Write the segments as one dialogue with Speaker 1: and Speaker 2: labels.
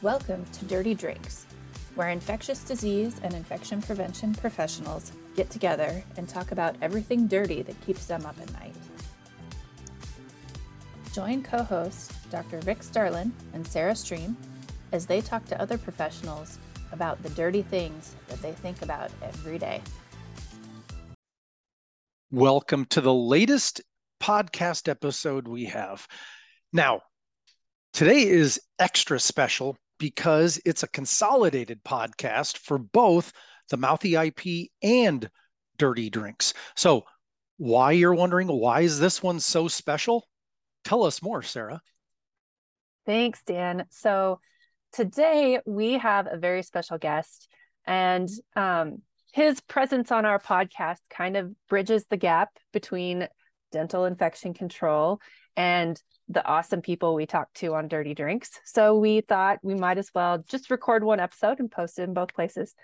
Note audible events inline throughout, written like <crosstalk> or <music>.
Speaker 1: Welcome to Dirty Drinks, where infectious disease and infection prevention professionals get together and talk about everything dirty that keeps them up at night. Join co hosts Dr. Rick Starlin and Sarah Stream as they talk to other professionals about the dirty things that they think about every day.
Speaker 2: Welcome to the latest podcast episode we have. Now, today is extra special because it's a consolidated podcast for both the Mouthy IP and Dirty Drinks. So, why you're wondering why is this one so special? Tell us more, Sarah.
Speaker 1: Thanks, Dan. So, today we have a very special guest, and um, his presence on our podcast kind of bridges the gap between dental infection control and the awesome people we talked to on Dirty Drinks. So we thought we might as well just record one episode and post it in both places.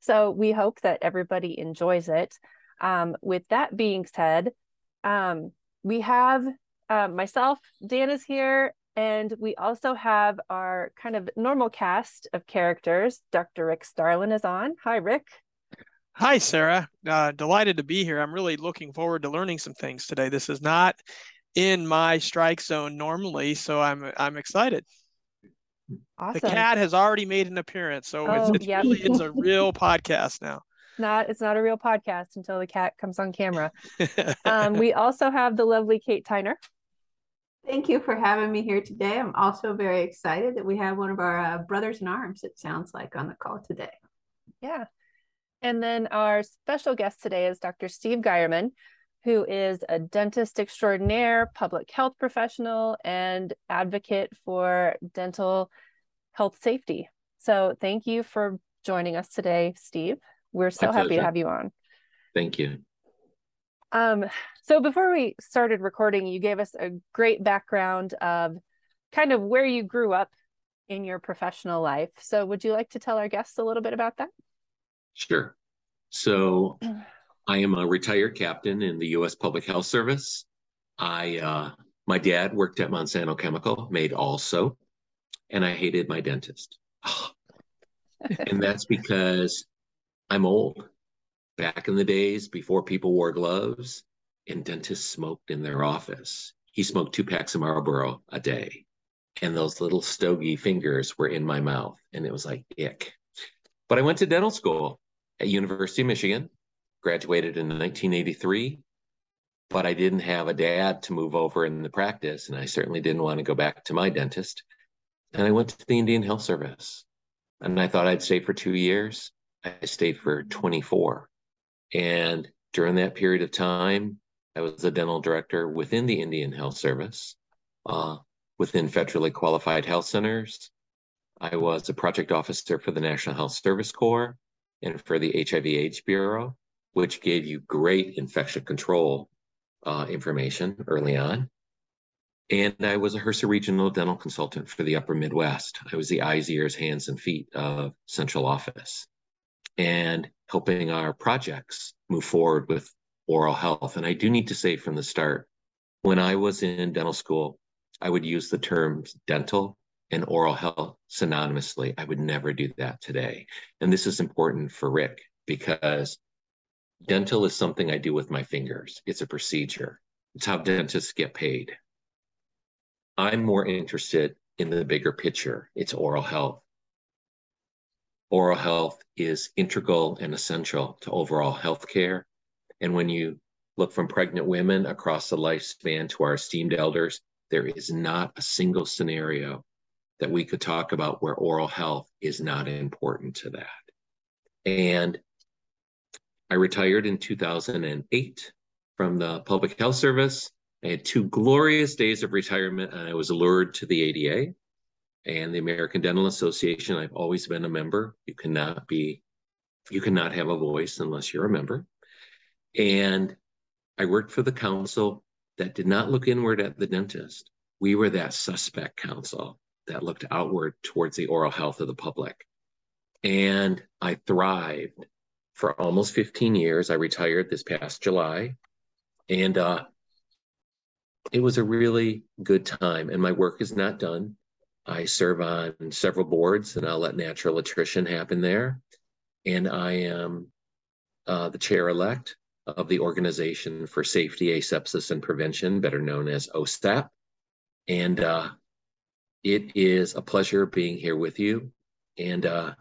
Speaker 1: So we hope that everybody enjoys it. Um, with that being said, um, we have uh, myself, Dan is here, and we also have our kind of normal cast of characters. Dr. Rick Starlin is on. Hi, Rick.
Speaker 3: Hi, Sarah. Uh, delighted to be here. I'm really looking forward to learning some things today. This is not in my strike zone normally, so I'm I'm excited.
Speaker 1: Awesome.
Speaker 3: The cat has already made an appearance, so
Speaker 1: Oh,
Speaker 3: it's, it's
Speaker 1: yep.
Speaker 3: really it's a real podcast now.
Speaker 1: Not it's not a real podcast until the cat comes on camera. <laughs> Um, we also have the lovely Kate Tyner.
Speaker 4: Thank you for having me here today. I'm also very excited that we have one of our uh, brothers in arms, it sounds like, on the call today.
Speaker 1: Yeah. And then our special guest today is Dr. Steve Geiermann, who is a dentist extraordinaire, public health professional, and advocate for dental health safety. So thank you for joining us today, Steve. We're so happy to have you on.
Speaker 5: Thank you.
Speaker 1: Um, so before we started recording, you gave us a great background of kind of where you grew up in your professional life. So would you like to tell our guests a little bit about that?
Speaker 5: Sure. So <clears throat> I am a retired captain in the U.S. Public Health Service. I, uh, my dad worked at Monsanto Chemical, made all soap, and I hated my dentist. <laughs> and that's because I'm old. Back in the days before people wore gloves and dentists smoked in their office, he smoked two packs of Marlboro a day. And those little stogie fingers were in my mouth, and it was like ick. But I went to dental school at University of Michigan, graduated in 1983, but I didn't have a dad to move over in the practice, and I certainly didn't want to go back to my dentist. And I went to the Indian Health Service, and I thought I'd stay for two years. I stayed for 24. And during that period of time, I was the dental director within the Indian Health Service, uh, within federally qualified health centers. I was a project officer for the National Health Service Corps and for the HIV/AIDS Bureau, which gave you great infection control uh, information early on. And I was a HRSA regional dental consultant for the Upper Midwest. I was the eyes, ears, hands, and feet of central office and helping our projects move forward with oral health. And I do need to say from the start, when I was in dental school, I would use the terms dental and oral health synonymously. I would never do that today. And this is important for Rick because dental is something I do with my fingers. It's a procedure. It's how dentists get paid. I'm more interested in the bigger picture. It's oral health. Oral health is integral and essential to overall health care. And when you look from pregnant women across the lifespan to our esteemed elders, there is not a single scenario that we could talk about where oral health is not important to that. And I retired in 2008 from the Public Health Service. I had two glorious days of retirement, and I was lured to the ADA and the American Dental Association. I've always been a member. You cannot be, you cannot have a voice unless you're a member. And I worked for the council that did not look inward at the dentist. We were that suspect council that looked outward towards the oral health of the public. And I thrived for almost 15 years. I retired this past July. And uh, it was a really good time. And my work is not done. I serve on several boards, and I'll let natural attrition happen there. And I am uh, the chair elect of the Organization for Safety, Asepsis, and Prevention, better known as OSAP. And uh, it is a pleasure being here with you. And uh,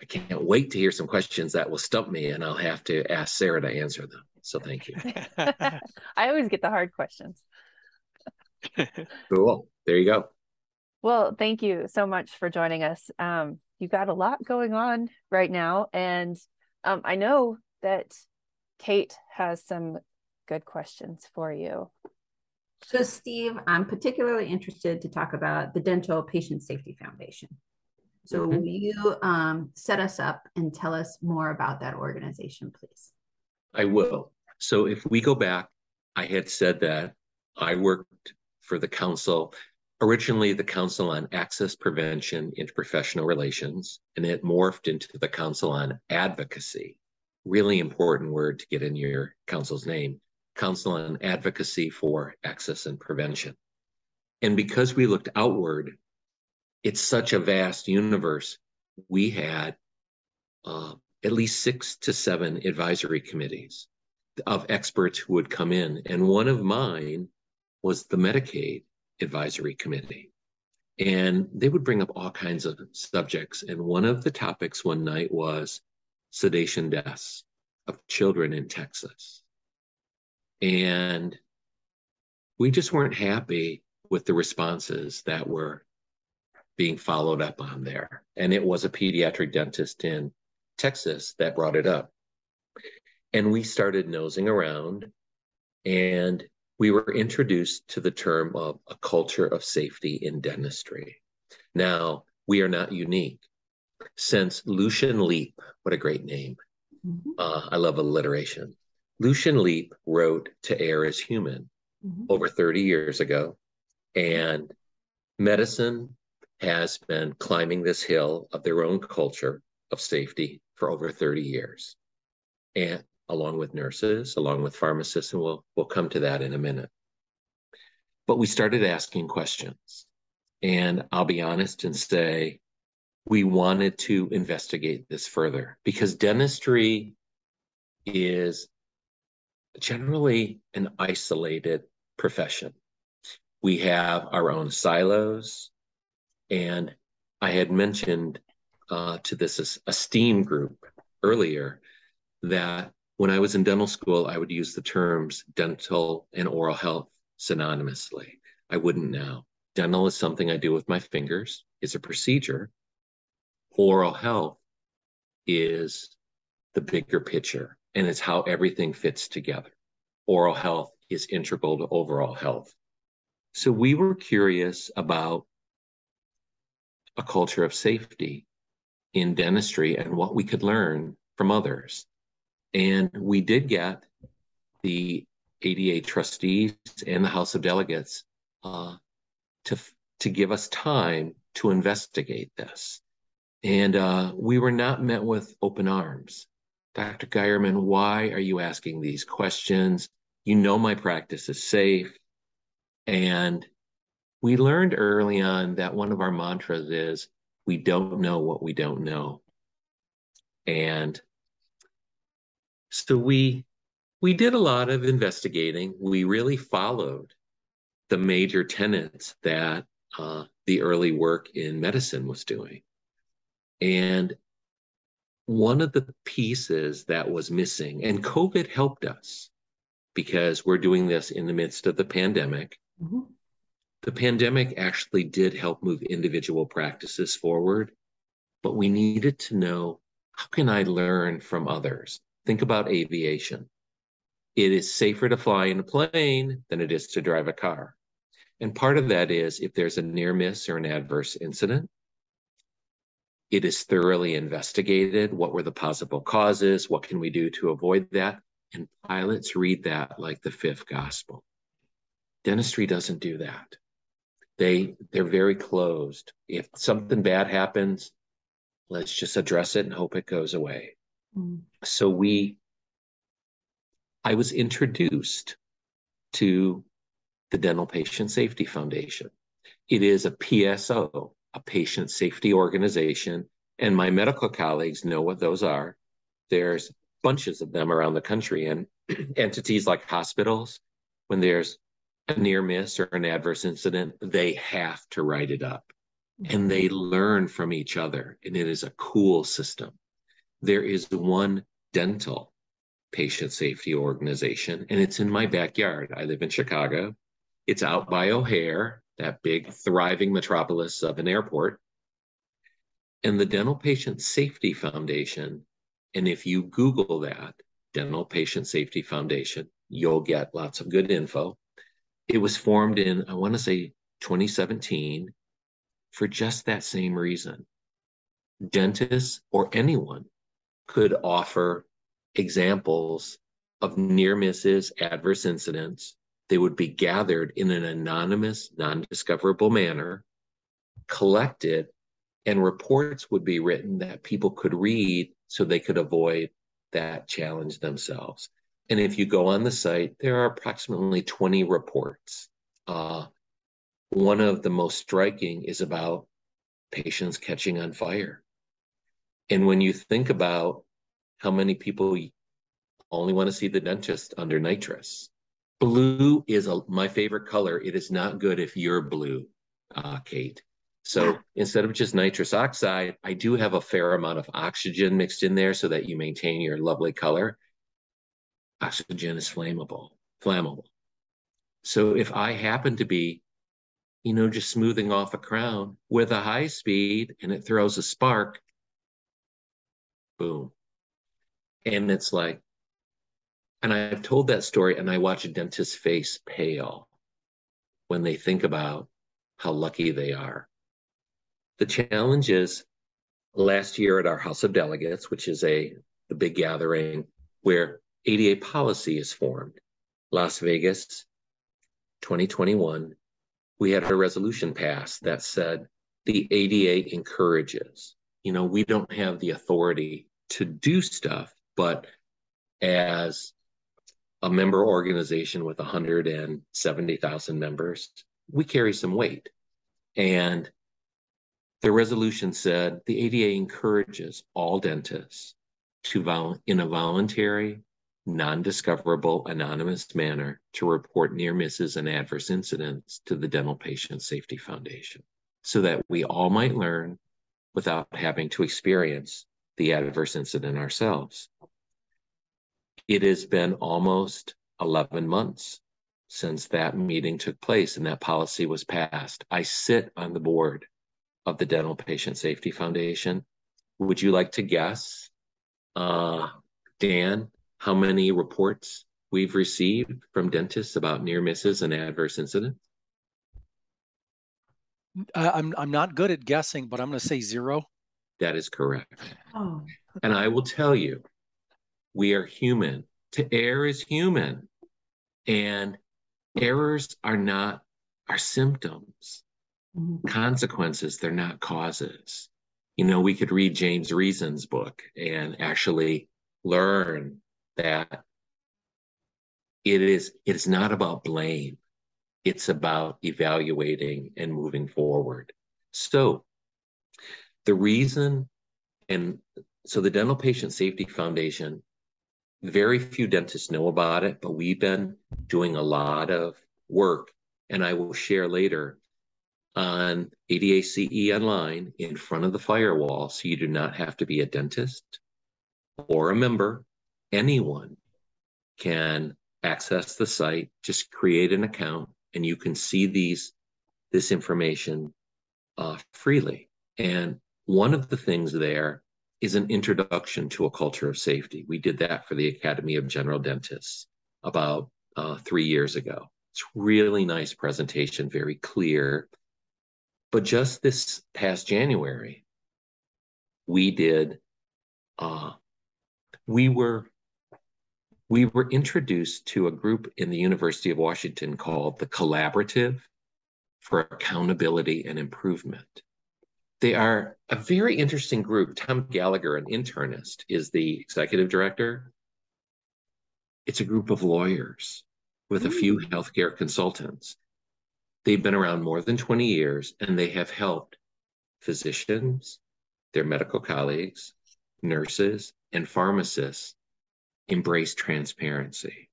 Speaker 5: I can't wait to hear some questions that will stump me, and I'll have to ask Sarah to answer them. So thank you. <laughs> <laughs>
Speaker 1: I always get the hard questions. <laughs>
Speaker 5: cool. There you go.
Speaker 1: Well, thank you so much for joining us. Um, you've got a lot going on right now, and um, I know that Kate has some good questions for you.
Speaker 4: So, Steve, I'm particularly interested to talk about the Dental Patient Safety Foundation. So, mm-hmm. will you um, set us up and tell us more about that organization, please?
Speaker 5: I will. So, if we go back, I had said that I worked for the council, originally the Council on Access Prevention Interprofessional Relations, and it morphed into the Council on Advocacy. Really important word to get in your council's name Council on Advocacy for Access and Prevention. And because we looked outward, it's such a vast universe. We had uh, at least six to seven advisory committees of experts who would come in. And one of mine was the Medicaid Advisory Committee. And they would bring up all kinds of subjects. And one of the topics one night was sedation deaths of children in Texas. And we just weren't happy with the responses that were being followed up on there. And it was a pediatric dentist in Texas that brought it up. And we started nosing around and we were introduced to the term of a culture of safety in dentistry. Now, we are not unique. Since Lucian Leape, what a great name. Mm-hmm. Uh, I love alliteration. Lucian Leape wrote To Err is Human mm-hmm. over 30 years ago. And medicine has been climbing this hill of their own culture of safety for over 30 years. And along with nurses, along with pharmacists, and we'll we'll come to that in a minute. But we started asking questions. And I'll be honest and say we wanted to investigate this further because dentistry is generally an isolated profession. We have our own silos. And I had mentioned uh, to this esteem group earlier that when I was in dental school, I would use the terms dental and oral health synonymously. I wouldn't now. Dental is something I do with my fingers, it's a procedure. Oral health is the bigger picture and it's how everything fits together. Oral health is integral to overall health. So we were curious about a culture of safety in dentistry and what we could learn from others. And we did get the ADA trustees and the House of Delegates uh, to, to give us time to investigate this. And uh, we were not met with open arms. Dr. Geiermann, why are you asking these questions? You know my practice is safe. And we learned early on that one of our mantras is we don't know what we don't know. And so we we did a lot of investigating. We really followed the major tenets that uh, the early work in medicine was doing. And one of the pieces that was missing, and COVID helped us because we're doing this in the midst of the pandemic. Mm-hmm. The pandemic actually did help move individual practices forward, but we needed to know how can I learn from others? Think about aviation. It is safer to fly in a plane than it is to drive a car. And part of that is if there's a near miss or an adverse incident, it is thoroughly investigated. What were the possible causes? What can we do to avoid that? And pilots read that like the fifth gospel. Dentistry doesn't do that. They they're very closed. If something bad happens, let's just address it and hope it goes away. Mm. So we I was introduced to the Dental Patient Safety Foundation. It is a PSO, a patient safety organization, and my medical colleagues know what those are. There's bunches of them around the country, and <clears throat> entities like hospitals, when there's a near miss or an adverse incident, they have to write it up. And they learn from each other, and it is a cool system. There is one dental patient safety organization, and it's in my backyard. I live in Chicago. It's out by O'Hare, that big, thriving metropolis of an airport. And the Dental Patient Safety Foundation, and if you Google that, Dental Patient Safety Foundation, you'll get lots of good info. It was formed in, I want to say, 2017 for just that same reason. Dentists or anyone could offer examples of near misses, adverse incidents. They would be gathered in an anonymous, non discoverable manner, collected, and reports would be written that people could read so they could avoid that challenge themselves. And if you go on the site, there are approximately 20 reports. Uh, one of the most striking is about patients catching on fire. And when you think about how many people only want to see the dentist under nitrous, blue is a, my favorite color. It is not good if you're blue, uh, Kate. So <laughs> instead of just nitrous oxide, I do have a fair amount of oxygen mixed in there so that you maintain your lovely color. Oxygen is flammable, flammable. So if I happen to be, you know, just smoothing off a crown with a high speed and it throws a spark, boom. And it's like, and I've told that story and I watch a dentist's face pale when they think about how lucky they are the challenge is last year at our House of Delegates, which is a the big gathering where ADA policy is formed, Las Vegas, 2021, we had a resolution passed that said the ADA encourages. You know, we don't have the authority to do stuff, but as a member organization with 170,000 members, we carry some weight. And the resolution said the ADA encourages all dentists to, vol- in a voluntary, non discoverable, anonymous manner, to report near misses and adverse incidents to the Dental Patient Safety Foundation so that we all might learn without having to experience the adverse incident ourselves. It has been almost 11 months since that meeting took place and that policy was passed. I sit on the board of the Dental Patient Safety Foundation. Would you like to guess, uh, Dan, how many reports we've received from dentists about near misses and adverse incidents?
Speaker 2: I'm I'm not good at guessing, but I'm going to say zero.
Speaker 5: That is correct.
Speaker 4: Oh.
Speaker 5: And I will tell you, we are human. To err is human, and errors are not our symptoms. Mm-hmm. consequences, they're not causes. You know, we could read James Reason's book and actually learn that it is it is not about blame. It's about evaluating and moving forward. So the reason and so the Dental Patient Safety Foundation, very few dentists know about it, but we've been doing a lot of work. And I will share later on ADA CE online in front of the firewall so you do not have to be a dentist or a member. Anyone can access the site, just create an account, and you can see these this information uh, freely. And one of the things there is an introduction to a culture of safety. We did that for the Academy of General Dentists about uh, three years ago. It's really nice presentation, very clear, but just this past January, we did, uh, we were we were introduced to a group in the University of Washington called the Collaborative for Accountability and Improvement. They are a very interesting group. Tom Gallagher, an internist, is the executive director. It's a group of lawyers with a few mm. healthcare consultants They've been around more than 20 years and they have helped physicians, their medical colleagues, nurses, and pharmacists embrace transparency.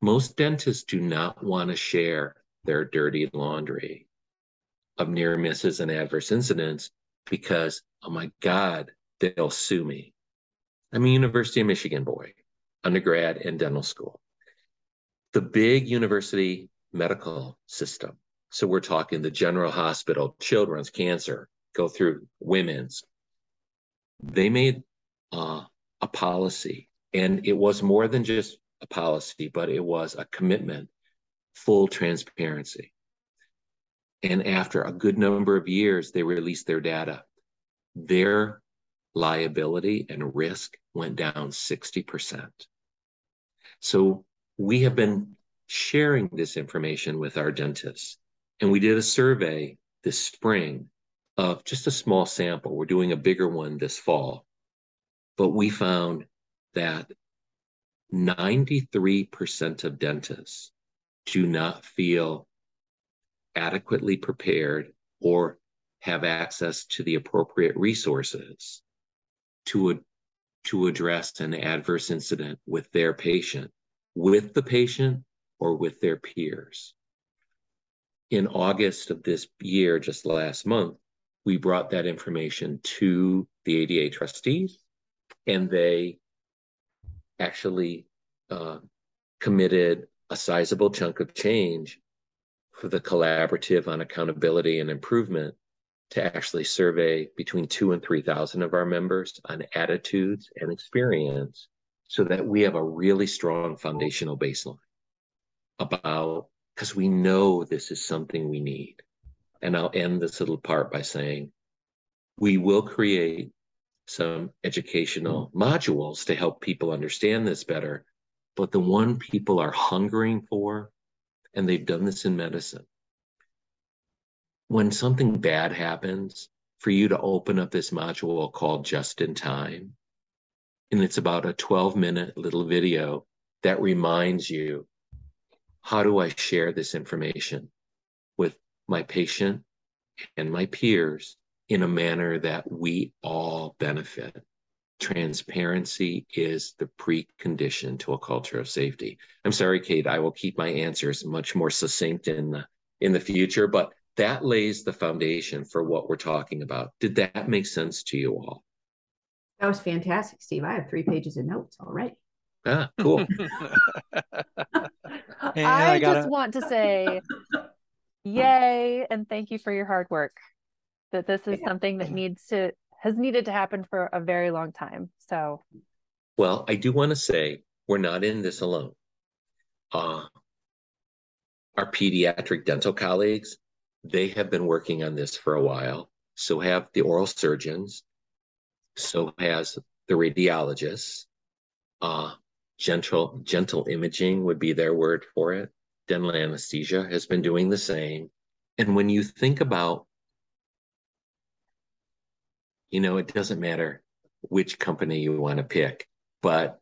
Speaker 5: Most dentists do not want to share their dirty laundry of near misses and adverse incidents because, oh my God, they'll sue me. I'm a University of Michigan boy, undergrad and dental school. The big university medical system. So we're talking the general hospital, children's cancer, go through women's. They made uh, a policy, and it was more than just a policy, but it was a commitment, full transparency. And after a good number of years, they released their data. Their liability and risk went down 60%. So we have been sharing this information with our dentists. And we did a survey this spring of just a small sample. We're doing a bigger one this fall. But we found that 93% of dentists do not feel adequately prepared or have access to the appropriate resources to, to address an adverse incident with their patient, with the patient or with their peers. In August of this year, just last month, we brought that information to the ADA trustees, and they actually uh, committed a sizable chunk of change for the collaborative on accountability and improvement to actually survey between two and 3,000 of our members on attitudes and experience so that we have a really strong foundational baseline about because we know this is something we need. And I'll end this little part by saying we will create some educational modules to help people understand this better. But the one people are hungering for, and they've done this in medicine, when something bad happens, for you to open up this module called Just in Time. And it's about a 12 minute little video that reminds you how do I share this information with my patient and my peers in a manner that we all benefit? Transparency is the precondition to a culture of safety. I'm sorry, Kate, I will keep my answers much more succinct in the, in the future, but that lays the foundation for what we're talking about. Did that make sense to you all?
Speaker 4: That was fantastic, Steve. I have three pages of notes already.
Speaker 5: Ah, cool. <laughs> <laughs>
Speaker 1: I, I gotta... just want to say yay and thank you for your hard work. That this is yeah. something that needs to has needed to happen for a very long time. So
Speaker 5: well, I do want to say we're not in this alone. Uh, our pediatric dental colleagues, they have been working on this for a while. So have the oral surgeons, so has the radiologists, uh, gentle gentle imaging would be their word for it dental anesthesia has been doing the same and when you think about you know it doesn't matter which company you want to pick but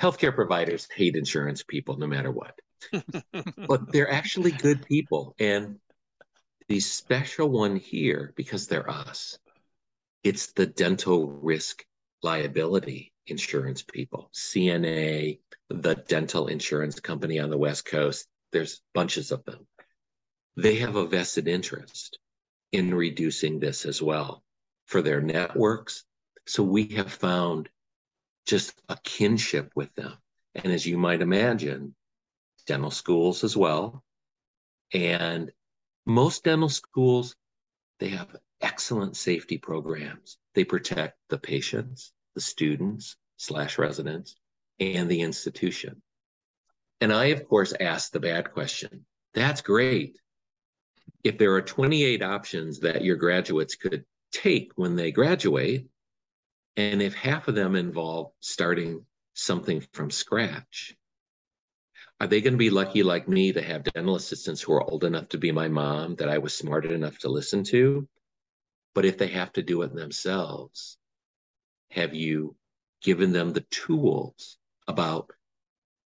Speaker 5: healthcare providers hate insurance people no matter what <laughs> but they're actually good people and the special one here because they're us it's the dental risk liability insurance people, CNA, the dental insurance company on the West Coast. There's bunches of them. They have a vested interest in reducing this as well for their networks. So we have found just a kinship with them. And as you might imagine, dental schools as well. And most dental schools, they have excellent safety programs. They protect the patients, the students slash residents, and the institution. And I, of course, asked the bad question. That's great. If there are 28 options that your graduates could take when they graduate, and if half of them involve starting something from scratch, are they going to be lucky like me to have dental assistants who are old enough to be my mom that I was smart enough to listen to? But if they have to do it themselves, have you given them the tools about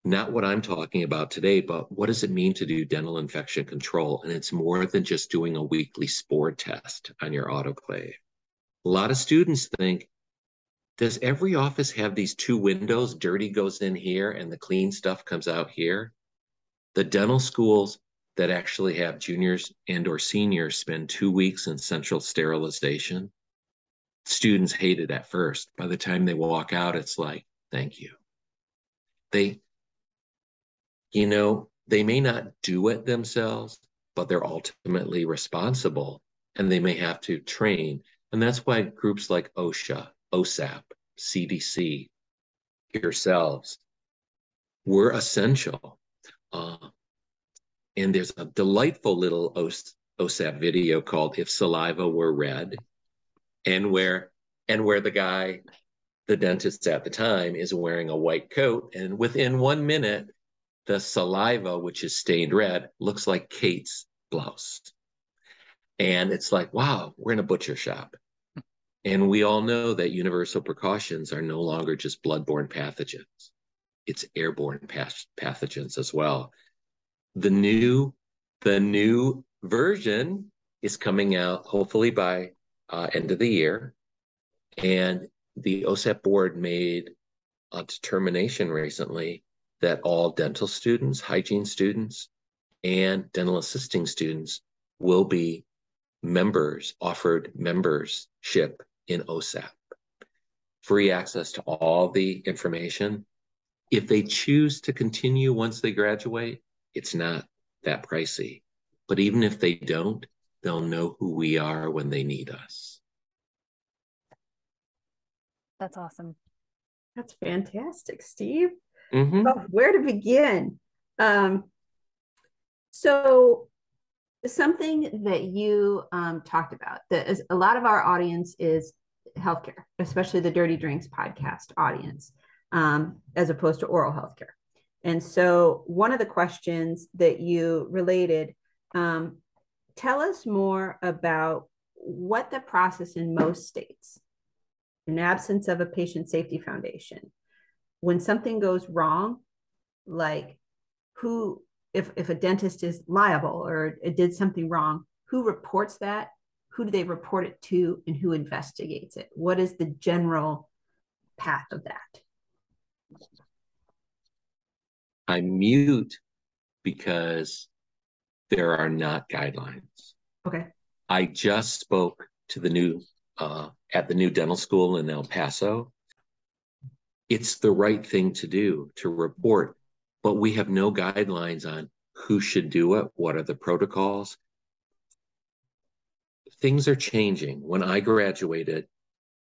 Speaker 5: not what I'm talking about today, but what does it mean to do dental infection control? And it's more than just doing a weekly spore test on your autoclave. A lot of students think, does every office have these two windows? Dirty goes in here and the clean stuff comes out here. The dental schools that actually have juniors and or seniors spend two weeks in central sterilization students hate it at first by the time they walk out it's like thank you they you know they may not do it themselves but they're ultimately responsible and they may have to train. And that's why groups like osha osap cdc yourselves were essential. Uh, and there's a delightful little OS, OSAP video called "If Saliva Were Red," and where and where the guy, the dentist at the time, is wearing a white coat, and within one minute, the saliva, which is stained red, looks like Kate's blouse, and it's like, wow, we're in a butcher shop. And we all know that universal precautions are no longer just bloodborne pathogens. It's airborne pathogens as well the new the new version is coming out hopefully by uh, end of the year and the osap board made a determination recently that all dental students hygiene students and dental assisting students will be members offered membership in osap free access to all the information if they choose to continue once they graduate it's not that pricey. But even if they don't, they'll know who we are when they need us.
Speaker 1: That's awesome.
Speaker 4: That's fantastic, Steve.
Speaker 5: Mm-hmm.
Speaker 4: Where to begin? Um, so, something that you um, talked about that is a lot of our audience is healthcare, especially the Dirty Drinks podcast audience, um, as opposed to oral healthcare. And so, one of the questions that you related, um, tell us more about what the process in most states, in absence of a patient safety foundation, when something goes wrong, like who, if, if a dentist is liable or it did something wrong, who reports that? Who do they report it to and who investigates it? What is the general path of that?
Speaker 5: I mute because there are not guidelines.
Speaker 4: Okay.
Speaker 5: I just spoke to the new uh, at the new dental school in El Paso. It's the right thing to do to report, but we have no guidelines on who should do it. What are the protocols? Things are changing. When I graduated,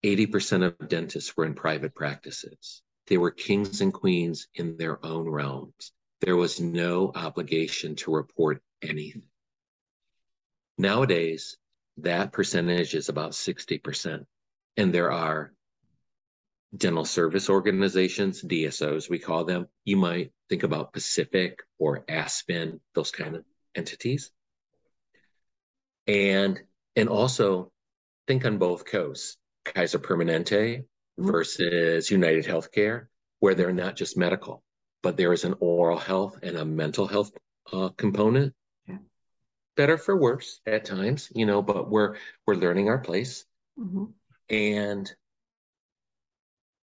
Speaker 5: 80% of dentists were in private practices. They were kings and queens in their own realms. There was no obligation to report anything. Nowadays, that percentage is about 60%. And there are dental service organizations, DSOs, we call them. You might think about Pacific or Aspen, those kind of entities. And and also think on both coasts. Kaiser Permanente Mm-hmm. versus United Healthcare, where they're not just medical, but there is an oral health and a mental health uh, component. Yeah. Better for worse at times, you know, but we're we're learning our place, mm-hmm. and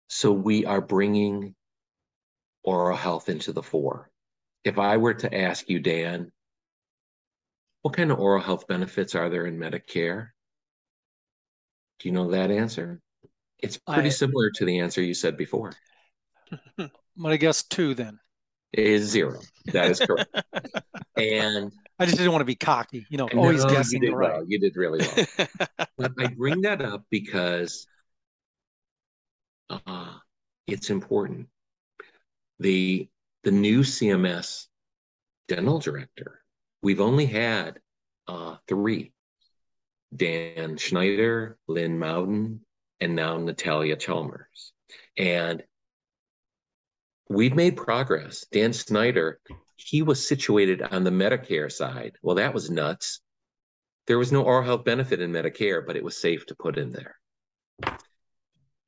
Speaker 5: so we are bringing oral health into the fore. If I were to ask you, Dan, what kind of oral health benefits are there in Medicare? Do you know that answer? It's pretty I, similar to the answer you said before. <laughs>
Speaker 2: I'm gonna guess two then.
Speaker 5: Is zero. That is correct. <laughs> and
Speaker 2: I just didn't want to be cocky, you know, always no, guessing
Speaker 5: you did
Speaker 2: right.
Speaker 5: Well. You did really well. <laughs> but I bring that up because uh, it's important. The the new CMS dental director, we've only had uh, three: Dan Schneider, Lynn Mouden, and now Natalia Chalmers. And we've made progress. Dan Schneider, he was situated on the Medicare side. Well, that was nuts. There was no oral health benefit in Medicare, but it was safe to put in there.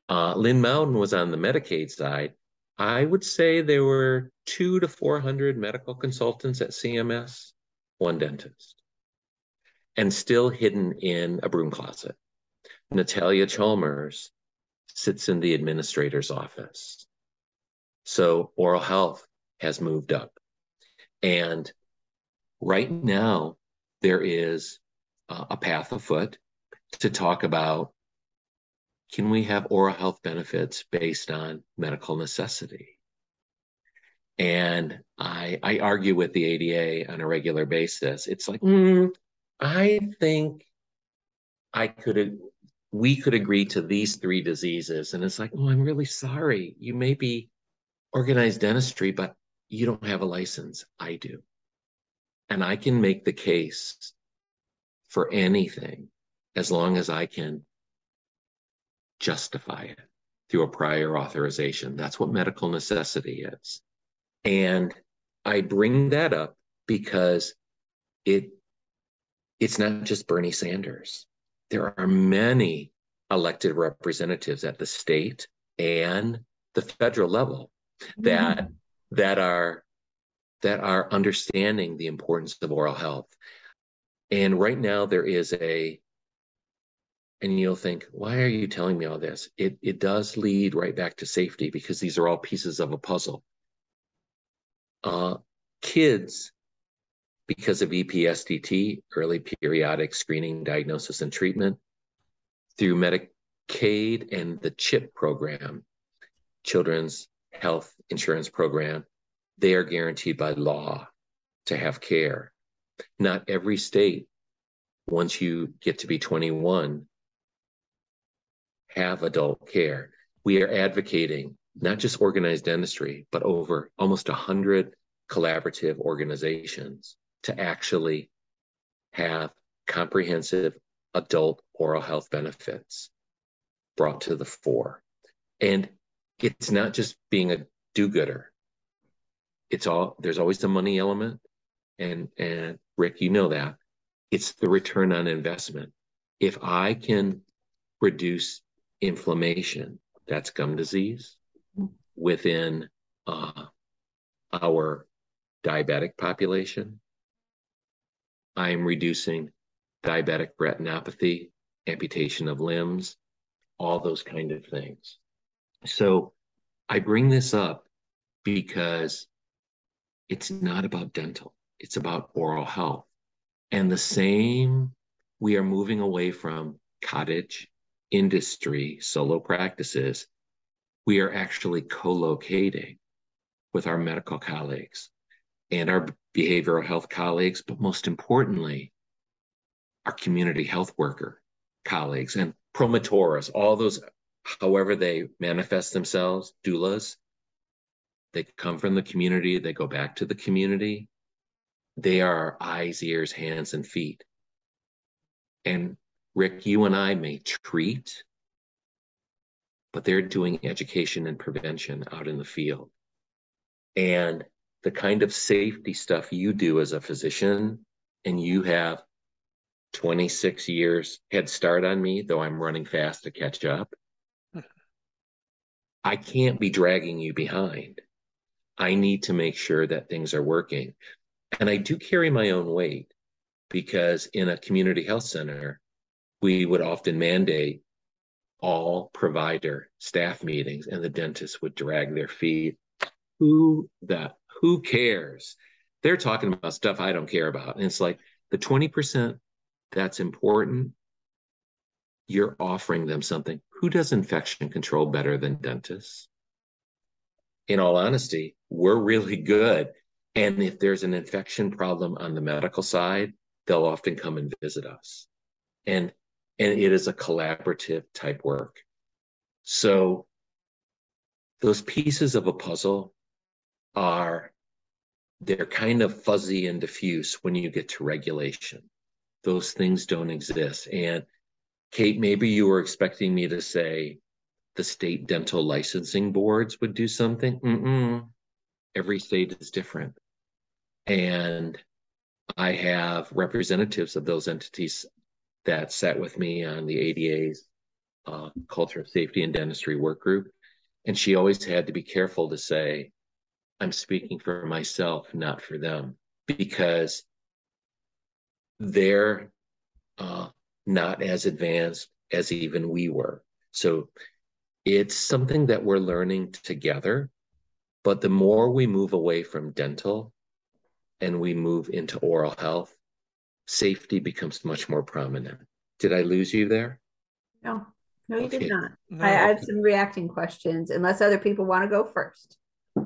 Speaker 5: Uh, Lynn Mouden was on the Medicaid side. I would say there were two to 400 medical consultants at CMS, one dentist, and still hidden in a broom closet. Natalia Chalmers sits in the administrator's office. So oral health has moved up. And right now, there is a path afoot to talk about can we have oral health benefits based on medical necessity? And I, I argue with the ADA on a regular basis. It's like, mm, I think I could, we could agree to these three diseases. And it's like, oh, I'm really sorry. You may be organized dentistry, but you don't have a license. I do. And I can make the case for anything as long as I can justify it through a prior authorization. That's what medical necessity is. And I bring that up because it it's not just Bernie Sanders. There are many elected representatives at the state and the federal level that mm-hmm. that are that are understanding the importance of oral health. And right now there is a and you'll think, why are you telling me all this? It, it does lead right back to safety because these are all pieces of a puzzle. Uh, kids, because of EPSDT, early periodic screening, diagnosis, and treatment, through Medicaid and the CHIP program, Children's Health Insurance Program, they are guaranteed by law to have care. Not every state, once you get to be 21, have adult care. We are advocating not just organized dentistry, but over almost 100 collaborative organizations to actually have comprehensive adult oral health benefits brought to the fore. And it's not just being a do-gooder. It's all there's always the money element. And and Rick, you know that. It's the return on investment. If I can reduce inflammation, that's gum disease, within uh, our diabetic population. I'm reducing diabetic retinopathy, amputation of limbs, all those kind of things. So I bring this up because it's not about dental, it's about oral health. And the same, we are moving away from cottage industry solo practices, we are actually co-locating with our medical colleagues and our behavioral health colleagues, but most importantly, our community health worker colleagues and promotoras, all those, however they manifest themselves, doulas, they come from the community, they go back to the community. They are eyes, ears, hands, and feet. And Rick, you and I may treat, but they're doing education and prevention out in the field. And the kind of safety stuff you do as a physician, and you have 26 years head start on me, though I'm running fast to catch up. <laughs> I can't be dragging you behind. I need to make sure that things are working. And I do carry my own weight because in a community health center, we would often mandate all provider staff meetings and the dentist would drag their feet. Who that who cares? They're talking about stuff I don't care about. And it's like the 20% that's important, you're offering them something. Who does infection control better than dentists? In all honesty, we're really good. And if there's an infection problem on the medical side, they'll often come and visit us. And and it is a collaborative type work. So those pieces of a puzzle are they're kind of fuzzy and diffuse when you get to regulation. Those things don't exist. And Kate, maybe you were expecting me to say the state dental licensing boards would do something. Mm-mm. Every state is different. And I have representatives of those entities that sat with me on the ADA's uh, culture of safety and dentistry work group. And she always had to be careful to say, I'm speaking for myself, not for them, because they're uh, not as advanced as even we were. So it's something that we're learning together. But the more we move away from dental and we move into oral health, safety becomes much more prominent. Did I lose you there?
Speaker 4: No, no, you okay. did not. No. I, I have some reacting questions, unless other people want to go first.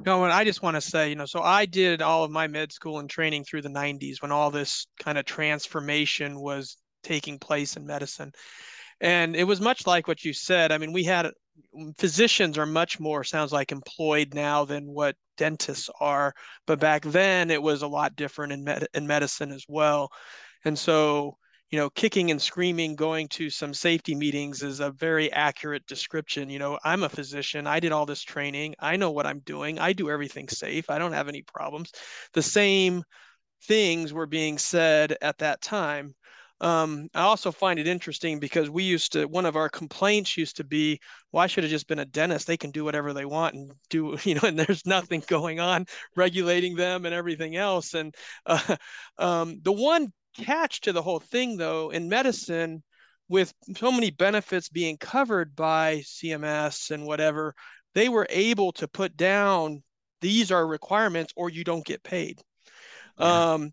Speaker 3: No, and I just want to say, you know, so I did all of my med school and training through the 90s when all this kind of transformation was taking place in medicine. And it was much like what you said. I mean, we had physicians are much more sounds like employed now than what dentists are, but back then it was a lot different in med- in medicine as well. And so you know, kicking and screaming going to some safety meetings is a very accurate description. You know, I'm a physician. I did all this training. I know what I'm doing. I do everything safe. I don't have any problems. The same things were being said at that time. Um, I also find it interesting because we used to, one of our complaints used to be, well, should have just been a dentist. They can do whatever they want and do, <laughs> you know, and there's nothing going on regulating them and everything else. And uh, <laughs> um, the one catch to the whole thing, though, in medicine, with so many benefits being covered by CMS and whatever, they were able to put down these are requirements or you don't get paid. Yeah. Um,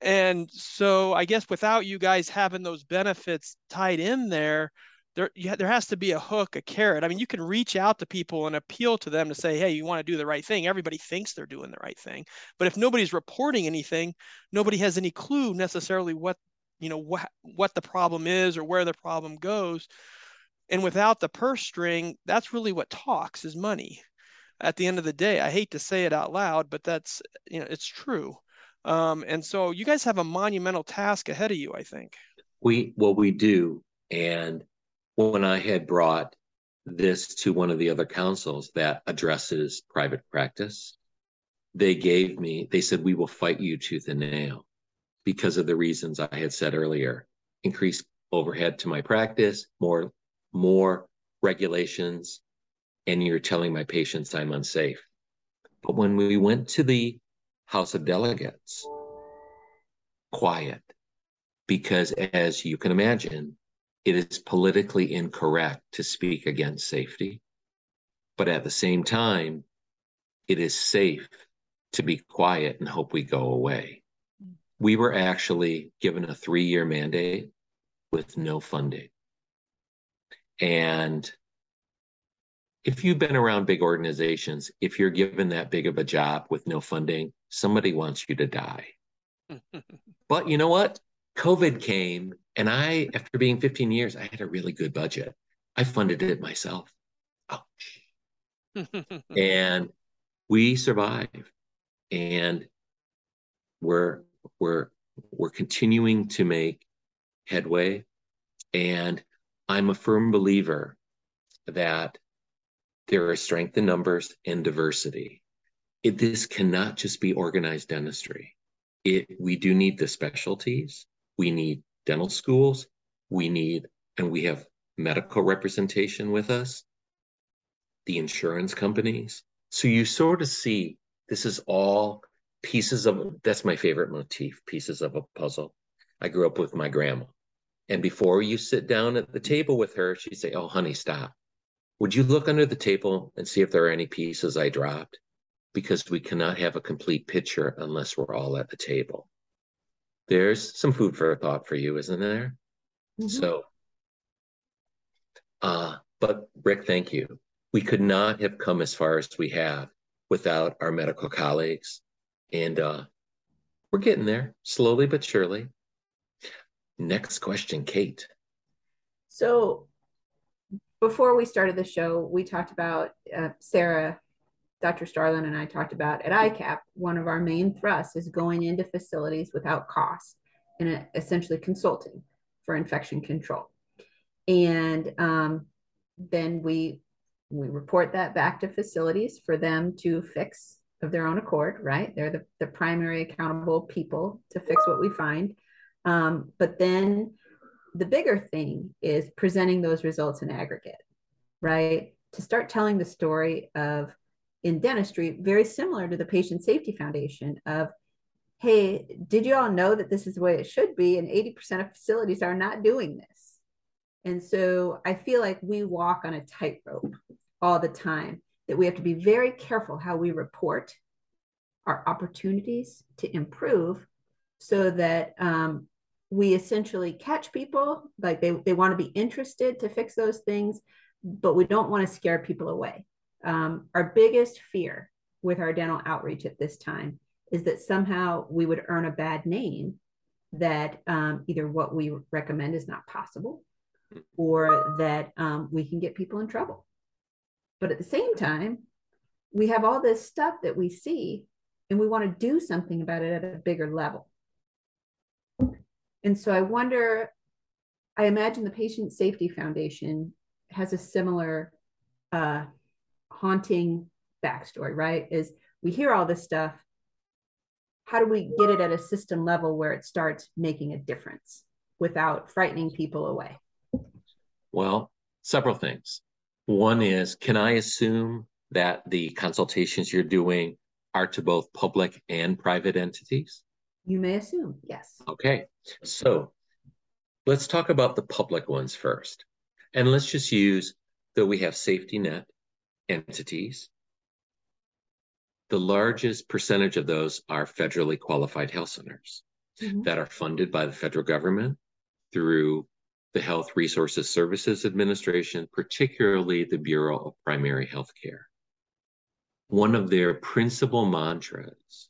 Speaker 3: and so I guess without you guys having those benefits tied in there, there there has to be a hook, a carrot. I mean, you can reach out to people and appeal to them to say, "Hey, you want to do the right thing." Everybody thinks they're doing the right thing, but if nobody's reporting anything, nobody has any clue necessarily what you know what what the problem is or where the problem goes. And without the purse string, that's really what talks is money. At the end of the day, I hate to say it out loud, but that's you know it's true. Um, and so you guys have a monumental task ahead of you, I think.
Speaker 5: We well we do, and when I had brought this to one of the other councils that addresses private practice, they gave me, they said, we will fight you tooth and nail because of the reasons I had said earlier. Increased overhead to my practice, more, more regulations, and you're telling my patients I'm unsafe. But when we went to the House of Delegates, quiet, because as you can imagine, it is politically incorrect to speak against safety. But at the same time, it is safe to be quiet and hope we go away. We were actually given a three year mandate with no funding. And if you've been around big organizations, if you're given that big of a job with no funding, somebody wants you to die. <laughs> but you know what? COVID came, and I, after being 15 years, I had a really good budget. I funded it myself. Ouch. <laughs> and we survived. And we're we're we're continuing to make headway. And I'm a firm believer that there are strength in numbers and diversity. It, this cannot just be organized dentistry. It, we do need the specialties we need dental schools. We need, and we have medical representation with us, the insurance companies. So you sort of see this is all pieces of, that's my favorite motif, pieces of a puzzle. I grew up with my grandma. And before you sit down at the table with her, she'd say, Oh, honey, stop. Would you look under the table and see if there are any pieces I dropped? Because we cannot have a complete picture unless we're all at the table there's some food for thought for you, isn't there? Mm-hmm. So, uh, but Rick, thank you. We could not have come as far as we have without our medical colleagues. And uh, we're getting there slowly but surely. Next question, Kate.
Speaker 4: So, before we started the show, we talked about uh, Sarah Dr. Starlin and I talked about at ICAP, one of our main thrusts is going into facilities without cost and essentially consulting for infection control. And um, then we we report that back to facilities for them to fix of their own accord, right? They're the, the primary accountable people to fix what we find. Um, but then the bigger thing is presenting those results in aggregate, right? to start telling the story of in dentistry, very similar to the Patient Safety Foundation of, hey, did you all know that this is the way it should be? And 80% of facilities are not doing this. And so I feel like we walk on a tightrope all the time, that we have to be very careful how we report our opportunities to improve so that um, we essentially catch people like they, they want to be interested to fix those things but we don't want to scare people away um, our biggest fear with our dental outreach at this time is that somehow we would earn a bad name that um, either what we recommend is not possible or that um, we can get people in trouble. But at the same time we have all this stuff that we see and we want to do something about it at a bigger level. And so I wonder, I imagine the Patient Safety Foundation has a similar uh, haunting backstory, right? Is we hear all this stuff. How do we get it at a system level where it starts making a difference without frightening people away?
Speaker 5: Well, several things. One is can I assume that the consultations you're doing are to both public and private entities?
Speaker 4: You may assume, yes.
Speaker 5: Okay, so let's talk about the public ones first. And let's just use that we have safety net entities. The largest percentage of those are federally qualified health centers mm-hmm. that are funded by the federal government through the Health Resources Services Administration, particularly the Bureau of Primary Health Care. One of their principal mantras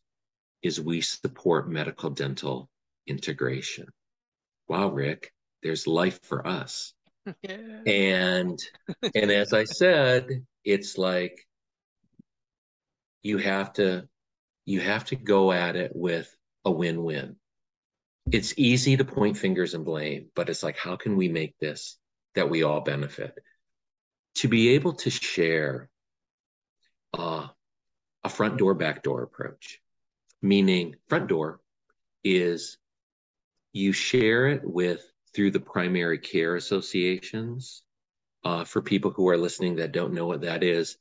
Speaker 5: is we support medical dental integration. Wow, Rick, there's life for us. Yeah. <laughs> And and as I said, it's like you have to you have to go at it with a win-win. It's easy to point fingers and blame, but it's like how can we make this that we all benefit? To be able to share uh, a front door back door approach meaning front door is you share it with through the primary care associations uh, for people who are listening that don't know what that is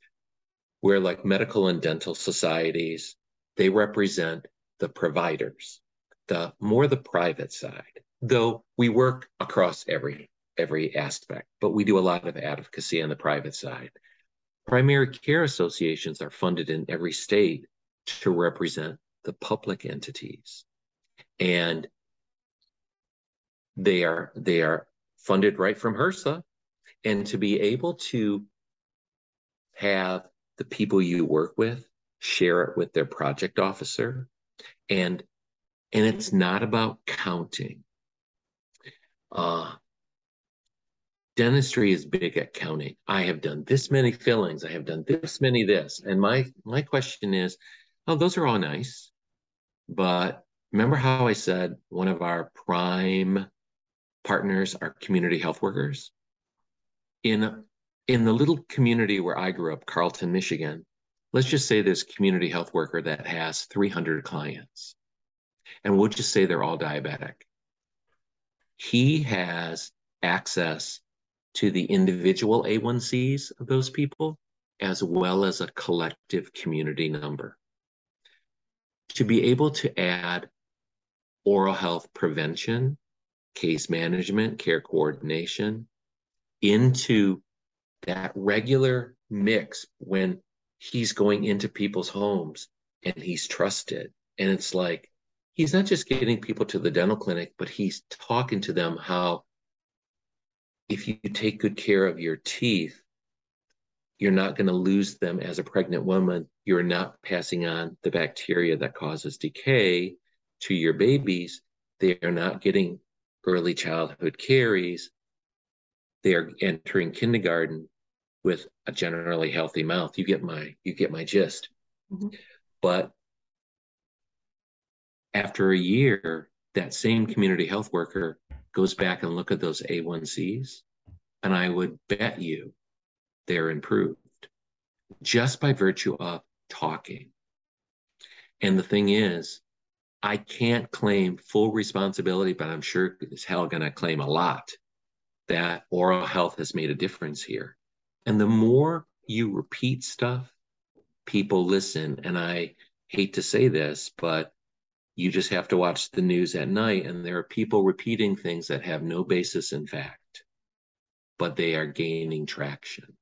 Speaker 5: where like medical and dental societies they represent the providers the more the private side though we work across every every aspect but we do a lot of advocacy on the private side primary care associations are funded in every state to represent the public entities. And they are they are funded right from HRSA. And to be able to have the people you work with share it with their project officer. And and it's not about counting. Uh dentistry is big at counting. I have done this many fillings. I have done this many this. And my my question is oh those are all nice. But remember how I said one of our prime partners are community health workers? In, in the little community where I grew up, Carleton, Michigan, let's just say this community health worker that has 300 clients. And we'll just say they're all diabetic. He has access to the individual A1Cs of those people as well as a collective community number to be able to add oral health prevention, case management, care coordination into that regular mix when he's going into people's homes and he's trusted. And it's like, he's not just getting people to the dental clinic, but he's talking to them how if you take good care of your teeth, you're not going to lose them as a pregnant woman. You're not passing on the bacteria that causes decay to your babies. They are not getting early childhood caries. They are entering kindergarten with a generally healthy mouth. You get my you get my gist. Mm-hmm. But after a year, that same community health worker goes back and look at those A1Cs, and I would bet you they're improved just by virtue of talking. And the thing is, I can't claim full responsibility, but I'm sure as hell going to claim a lot that oral health has made a difference here. And the more you repeat stuff, people listen. And I hate to say this, but you just have to watch the news at night, and there are people repeating things that have no basis in fact, but they are gaining traction.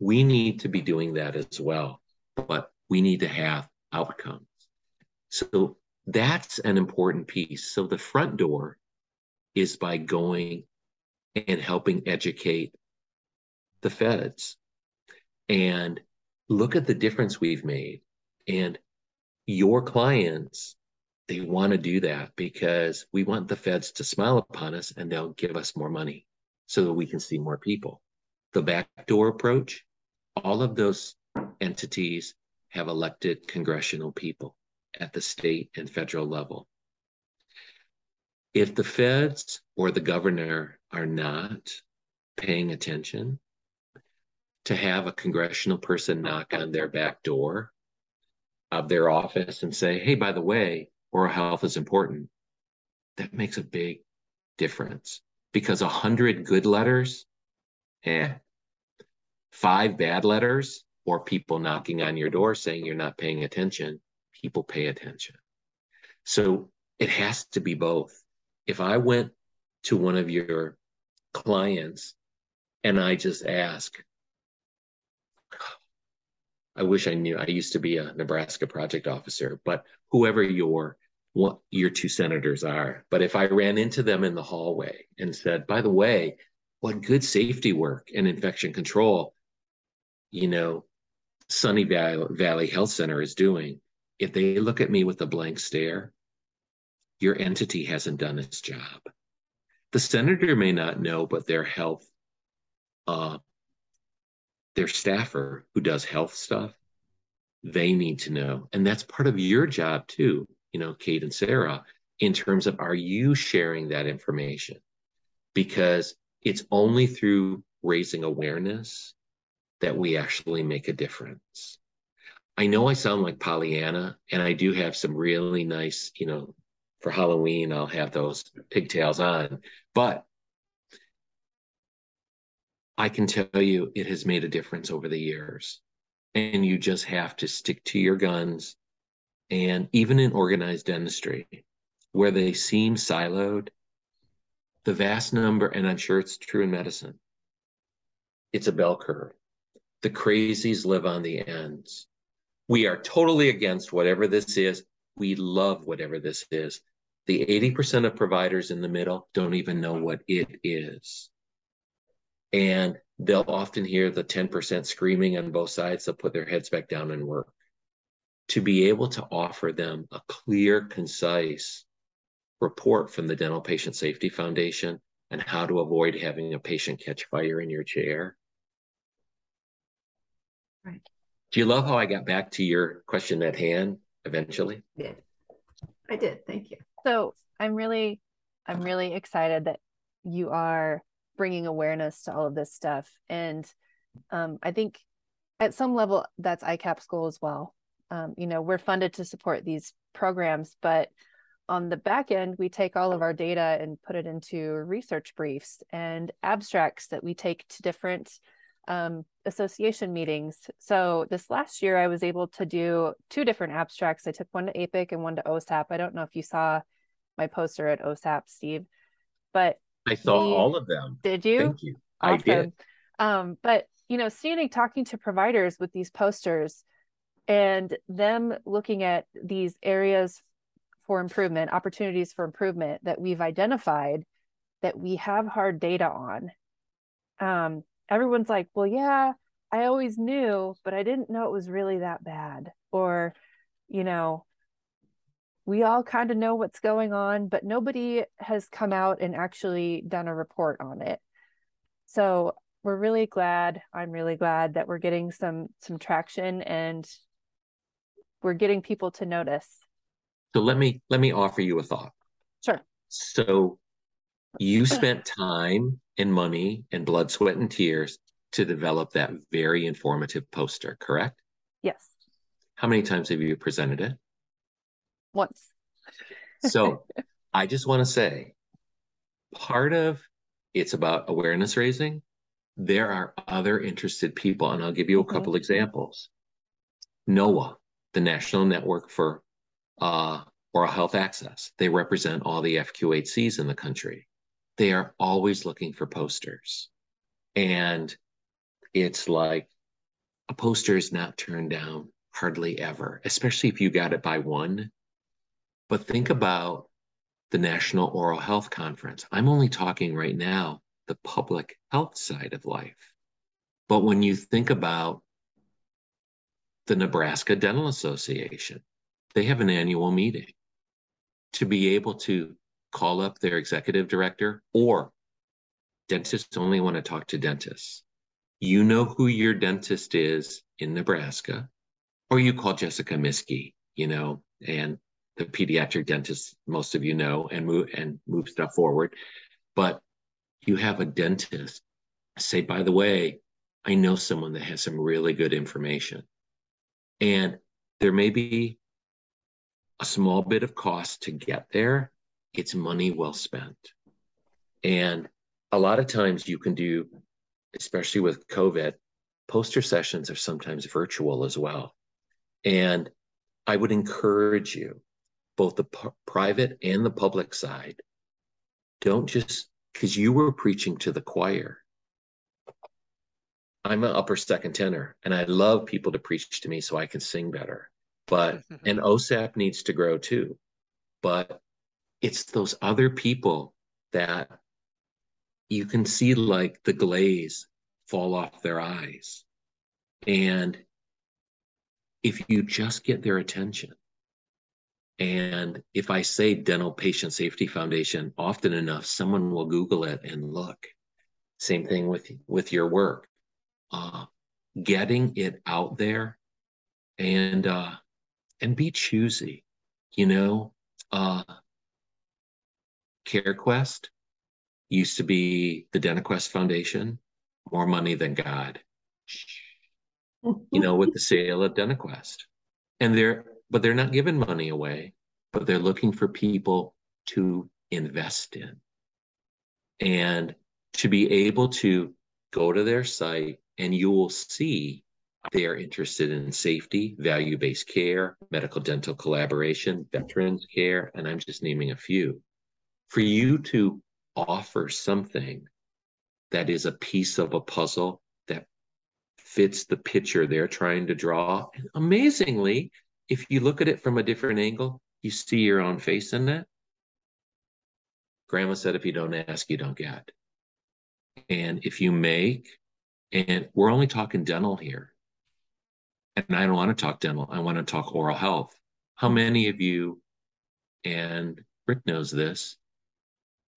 Speaker 5: We need to be doing that as well, but we need to have outcomes. So that's an important piece. So the front door is by going and helping educate the feds and look at the difference we've made. And your clients, they want to do that because we want the feds to smile upon us and they'll give us more money so that we can see more people. The backdoor approach, all of those entities have elected congressional people at the state and federal level. If the feds or the governor are not paying attention, to have a congressional person knock on their back door of their office and say, hey, by the way, oral health is important, that makes a big difference because a hundred good letters, eh, five bad letters, or people knocking on your door saying you're not paying attention, people pay attention. So it has to be both. If I went to one of your clients and I just ask, I wish I knew. I used to be a Nebraska project officer, but whoever your what your two senators are. But if I ran into them in the hallway and said, by the way, what good safety work and infection control, you know, Sunny Valley Health Center is doing, if they look at me with a blank stare, your entity hasn't done its job. The senator may not know, but their health, uh, their staffer who does health stuff, they need to know. And that's part of your job too, you know, Kate and Sarah, in terms of are you sharing that information? Because it's only through raising awareness that we actually make a difference. I know I sound like Pollyanna, and I do have some really nice, you know, for Halloween, I'll have those pigtails on. But I can tell you it has made a difference over the years. And you just have to stick to your guns. And even in organized dentistry, where they seem siloed, the vast number, and I'm sure it's true in medicine, it's a bell curve. The crazies live on the ends. We are totally against whatever this is. We love whatever this is. The 80% of providers in the middle don't even know what it is. And they'll often hear the 10% screaming on both sides. They'll put their heads back down and work. To be able to offer them a clear, concise report from the Dental Patient Safety Foundation and how to avoid having a patient catch fire in your chair.
Speaker 4: Right.
Speaker 5: Do you love how I got back to your question at hand eventually?
Speaker 4: Yeah, I did. Thank you.
Speaker 1: So I'm really, I'm really excited that you are bringing awareness to all of this stuff. And um, I think at some level, that's ICAP's goal as well. Um, you know, we're funded to support these programs, but on the back end, we take all of our data and put it into research briefs and abstracts that we take to different um, association meetings. So this last year, I was able to do two different abstracts. I took one to APIC and one to OSAP. I don't know if you saw my poster at OSAP, Steve, but
Speaker 5: I saw we, all of them.
Speaker 1: Did you?
Speaker 5: Thank you.
Speaker 1: Awesome.
Speaker 5: I did.
Speaker 1: Um, but you know, standing talking to providers with these posters and them looking at these areas for improvement, opportunities for improvement that we've identified that we have hard data on. Um, everyone's like, well, yeah, I always knew, but I didn't know it was really that bad. Or, you know, we all kind of know what's going on, but nobody has come out and actually done a report on it. So we're really glad. I'm really glad that we're getting some some traction and we're getting people to notice.
Speaker 5: So let me let me offer you a thought.
Speaker 1: Sure.
Speaker 5: So you spent time and money and blood, sweat, and tears to develop that very informative poster, correct?
Speaker 1: Yes.
Speaker 5: How many times have you presented it?
Speaker 1: Once.
Speaker 5: so <laughs> I just want to say part of it's about awareness raising, there are other interested people, and I'll give you a
Speaker 1: Mhm.
Speaker 5: couple examples. NNOHA, the National Network for uh, Oral Health Access, they represent all the FQHCs in the country. They are always looking for posters. And it's like a poster is not turned down hardly ever, especially if you got it by one. But think about the National Oral Health Conference. I'm only talking right now the public health side of life. But when you think about the Nebraska Dental Association, they have an annual meeting. To be able to call up their executive director or dentists only want to talk to dentists. You know who your dentist is in Nebraska, or you call Jessica Meeske, you know, and the pediatric dentist most of you know and move and move stuff forward. But you have a dentist say, by the way, I know someone that has some really good information. And there may be a small bit of cost to get there. It's money well spent. And a lot of times you can do, especially with COVID, poster sessions are sometimes virtual as well. And I would encourage you, both the p- private and the public side, don't just because you were preaching to the choir. I'm an upper second tenor, and I love people to preach to me so I can sing better. But <laughs> and OSAP needs to grow too. But it's those other people that you can see like the glaze fall off their eyes. And if you just get their attention, and if I say Dental Patient Safety Foundation often enough, someone will Google it and look. Same thing with with your work. Uh, getting it out there and uh, and be choosy. You know, uh, CareQuest used to be the DentaQuest Foundation, more money than God. You know, with the sale of DentaQuest, and they're but they're not giving money away, but they're looking for people to invest in. And to be able to go to their site and you will see they are interested in safety, value based care, medical dental collaboration, veterans care, and I'm just naming a few. For you to offer something that is a piece of a puzzle that fits the picture they're trying to draw, and amazingly, if you look at it from a different angle, you see your own face in it. Grandma said, if you don't ask, you don't get. And if you make, and we're only talking dental here, and I don't want to talk dental, I want to talk oral health. How many of you, and Rick knows this,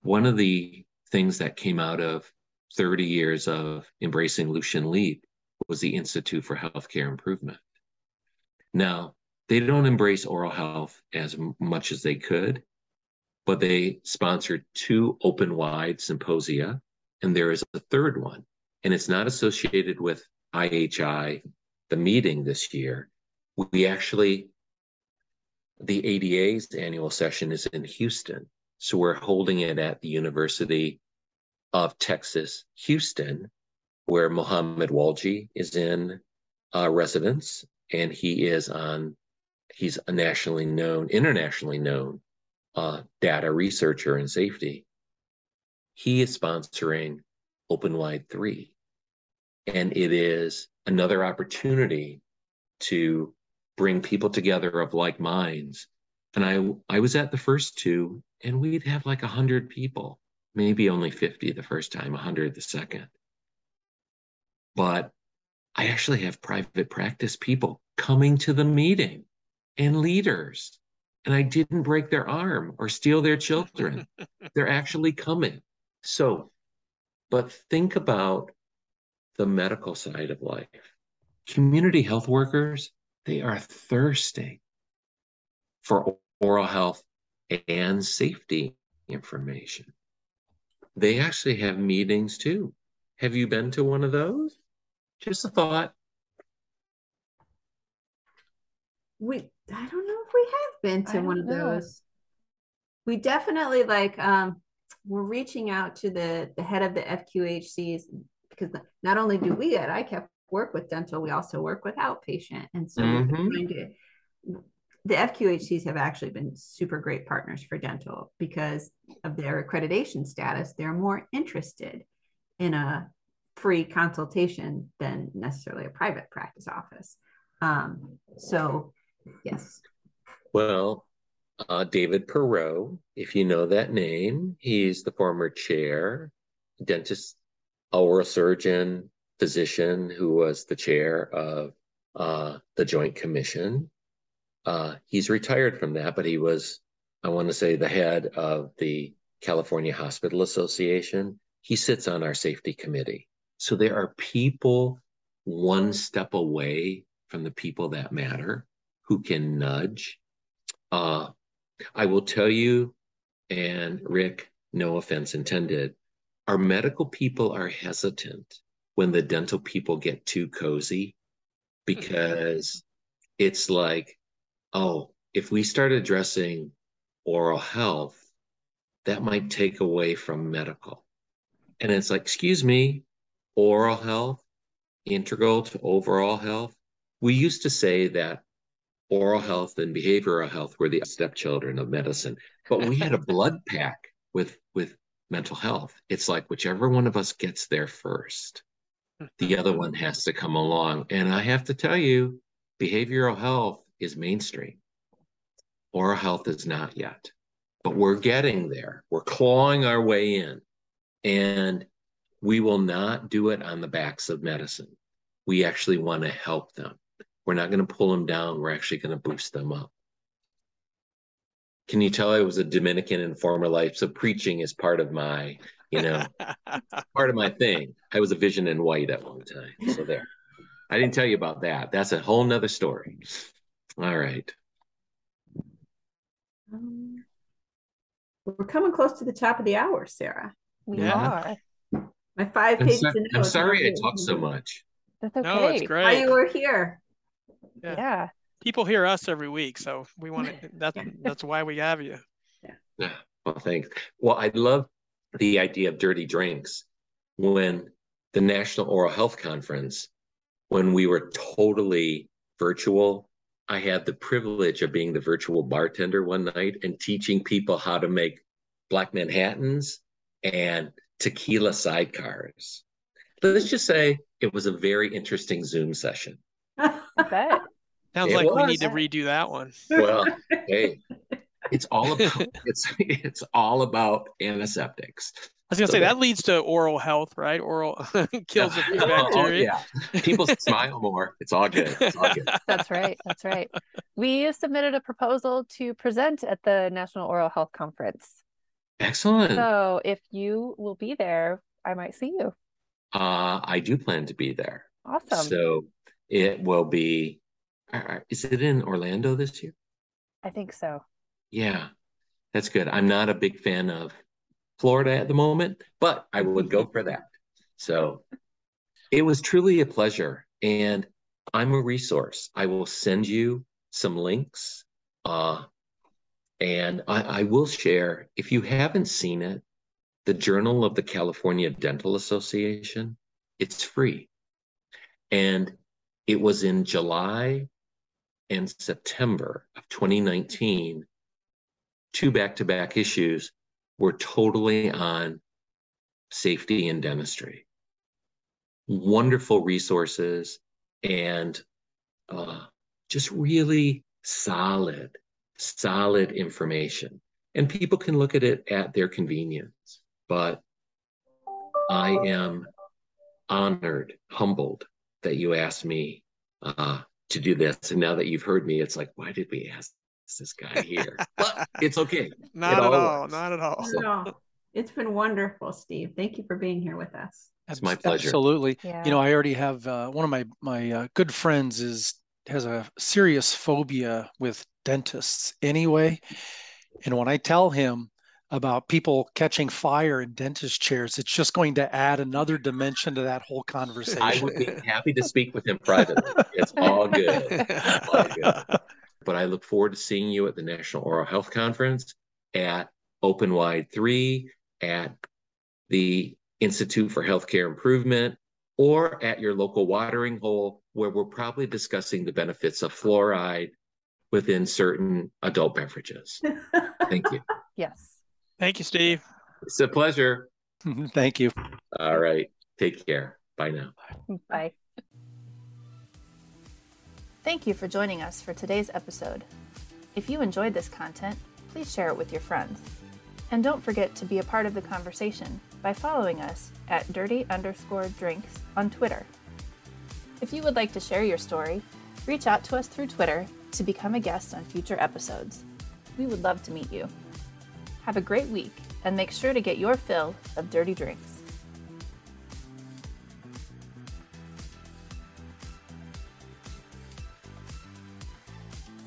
Speaker 5: one of the things that came out of 30 years of embracing Lucian Leape was the Institute for Healthcare Improvement. Now, they don't embrace oral health as much as they could, but they sponsored two open wide symposia, and there is a third one, and it's not associated with IHI, the meeting this year. We actually, the ADA's annual session is in Houston, so we're holding it at the University of Texas, Houston, where Muhammad Walji is in uh, residence, and he is on he's a nationally known, internationally known uh, data researcher in safety. He is sponsoring Open Wide 3. And it is another opportunity to bring people together of like minds. And I, I was at the first two, and we'd have like a 100 people, maybe only 50 the first time, a 100 the second. But I actually have private practice people coming to the meeting and leaders. And I didn't break their arm or steal their children. <laughs> They're actually coming. So, but think about the medical side of life. Community health workers, they are thirsting for oral health and safety information. They actually have meetings too. Have you been to one of those? Just a thought.
Speaker 4: we I don't know if we have been to
Speaker 1: I
Speaker 4: one of
Speaker 1: know.
Speaker 4: those. We definitely like um we're reaching out to the the head of the FQHCs because not only do we at ICAP work with dental, we also work with outpatient. And so mm-hmm. The FQHCs have actually been super great partners for dental because of their accreditation status. They're more interested in a free consultation than necessarily a private practice office. Um, so, yes.
Speaker 5: Well, uh, David Perrott, if you know that name, he's the former chair, dentist, oral surgeon, physician who was the chair of uh, the Joint Commission. Uh, he's retired from that, but he was, I want to say, the head of the California Hospital Association. He sits on our safety committee. So there are people one step away from the people that matter who can nudge. Uh, I will tell you, and Rick, no offense intended, our medical people are hesitant when the dental people get too cozy <laughs> because it's like, oh, if we start addressing oral health, that might take away from medical. And it's like, excuse me, oral health, integral to overall health. We used to say that oral health and behavioral health were the stepchildren of medicine, but we had a <laughs> blood pack with with mental health. It's like whichever one of us gets there first, the other <laughs> one has to come along. And I have to tell you, behavioral health is mainstream. Oral health is not yet, but we're getting there. We're clawing our way in. And we will not do it on the backs of medicine. We actually want to help them. We're not going to pull them down. We're actually going to boost them up. Can you tell I was a Dominican in former life? So preaching is part of my, you know, <laughs> part of my thing. I was a vision in white at one time. So there. I didn't tell you about that. That's a whole nother story. All right.
Speaker 4: Um, we're coming close to the top of the hour, Sarah.
Speaker 1: We yeah. are.
Speaker 4: My five pages.
Speaker 5: I'm, so, I'm sorry I talk so much.
Speaker 1: That's okay.
Speaker 3: No, it's great. Why
Speaker 4: you were here.
Speaker 1: Yeah. yeah.
Speaker 3: People hear us every week, so we want to. <laughs> That's that's why we have you.
Speaker 5: Yeah. yeah. Well, thanks. Well, I love the idea of dirty drinks. When the National Oral Health Conference, when we were totally virtual, I had the privilege of being the virtual bartender one night and teaching people how to make Black Manhattans and tequila sidecars. Let's just say it was a very interesting Zoom session.
Speaker 1: I bet.
Speaker 3: Sounds it like was. we need to redo that one.
Speaker 5: Well, hey, it's all <laughs> about it's it's all about antiseptics.
Speaker 3: I was gonna so say that, that, leads to oral health, right? Oral <laughs> kills a <laughs> few bacteria.
Speaker 5: Oh, yeah, people <laughs> smile more. It's all good. It's all good.
Speaker 1: That's right. That's right. We submitted a proposal to present at the National Oral Health Conference.
Speaker 5: Excellent.
Speaker 1: So if you will be there, I might see you.
Speaker 5: Uh, I do plan to be there.
Speaker 1: Awesome.
Speaker 5: So it will be. Is it in Orlando this year?
Speaker 1: I think so.
Speaker 5: Yeah, that's good. I'm not a big fan of Florida at the moment, but I would go for that. So it was truly a pleasure. And I'm a resource. I will send you some links. Uh, and I, I will share, if you haven't seen it, the Journal of the California Dental Association, it's free. And it was in July and September of 2019, two back to back issues were totally on safety and dentistry. Wonderful resources and uh, just really solid solid information. And people can look at it at their convenience. But I am honored, humbled that you asked me uh, to do this. And now that you've heard me, it's like, why did we ask this guy here? but <laughs> it's okay.
Speaker 3: Not it at all. all not at all.
Speaker 4: So, it's been wonderful, Steve. Thank you for being here with us.
Speaker 5: It's my pleasure.
Speaker 2: Absolutely. Yeah. You know, I already have uh, one of my my uh, good friends is has a serious phobia with dentists anyway. And when I tell him about people catching fire in dentist chairs, it's just going to add another dimension to that whole conversation. I
Speaker 5: would be happy to speak with him privately. It's all good. <laughs> all good. But I look forward to seeing you at the National Oral Health Conference, at Open Wide 3, at the Institute for Healthcare Improvement, or at your local watering hole where we're probably discussing the benefits of fluoride within certain adult beverages. <laughs> Thank you.
Speaker 6: Yes.
Speaker 3: Thank you, Steve.
Speaker 5: It's a pleasure. <laughs>
Speaker 2: Thank you.
Speaker 5: All right. Take care. Bye now.
Speaker 6: Bye. Thank you for joining us for today's episode. If you enjoyed this content, please share it with your friends. And don't forget to be a part of the conversation by following us at dirty underscore drinks on Twitter. If you would like to share your story, reach out to us through Twitter to become a guest on future episodes. We would love to meet you. Have a great week and make sure to get your fill of dirty drinks.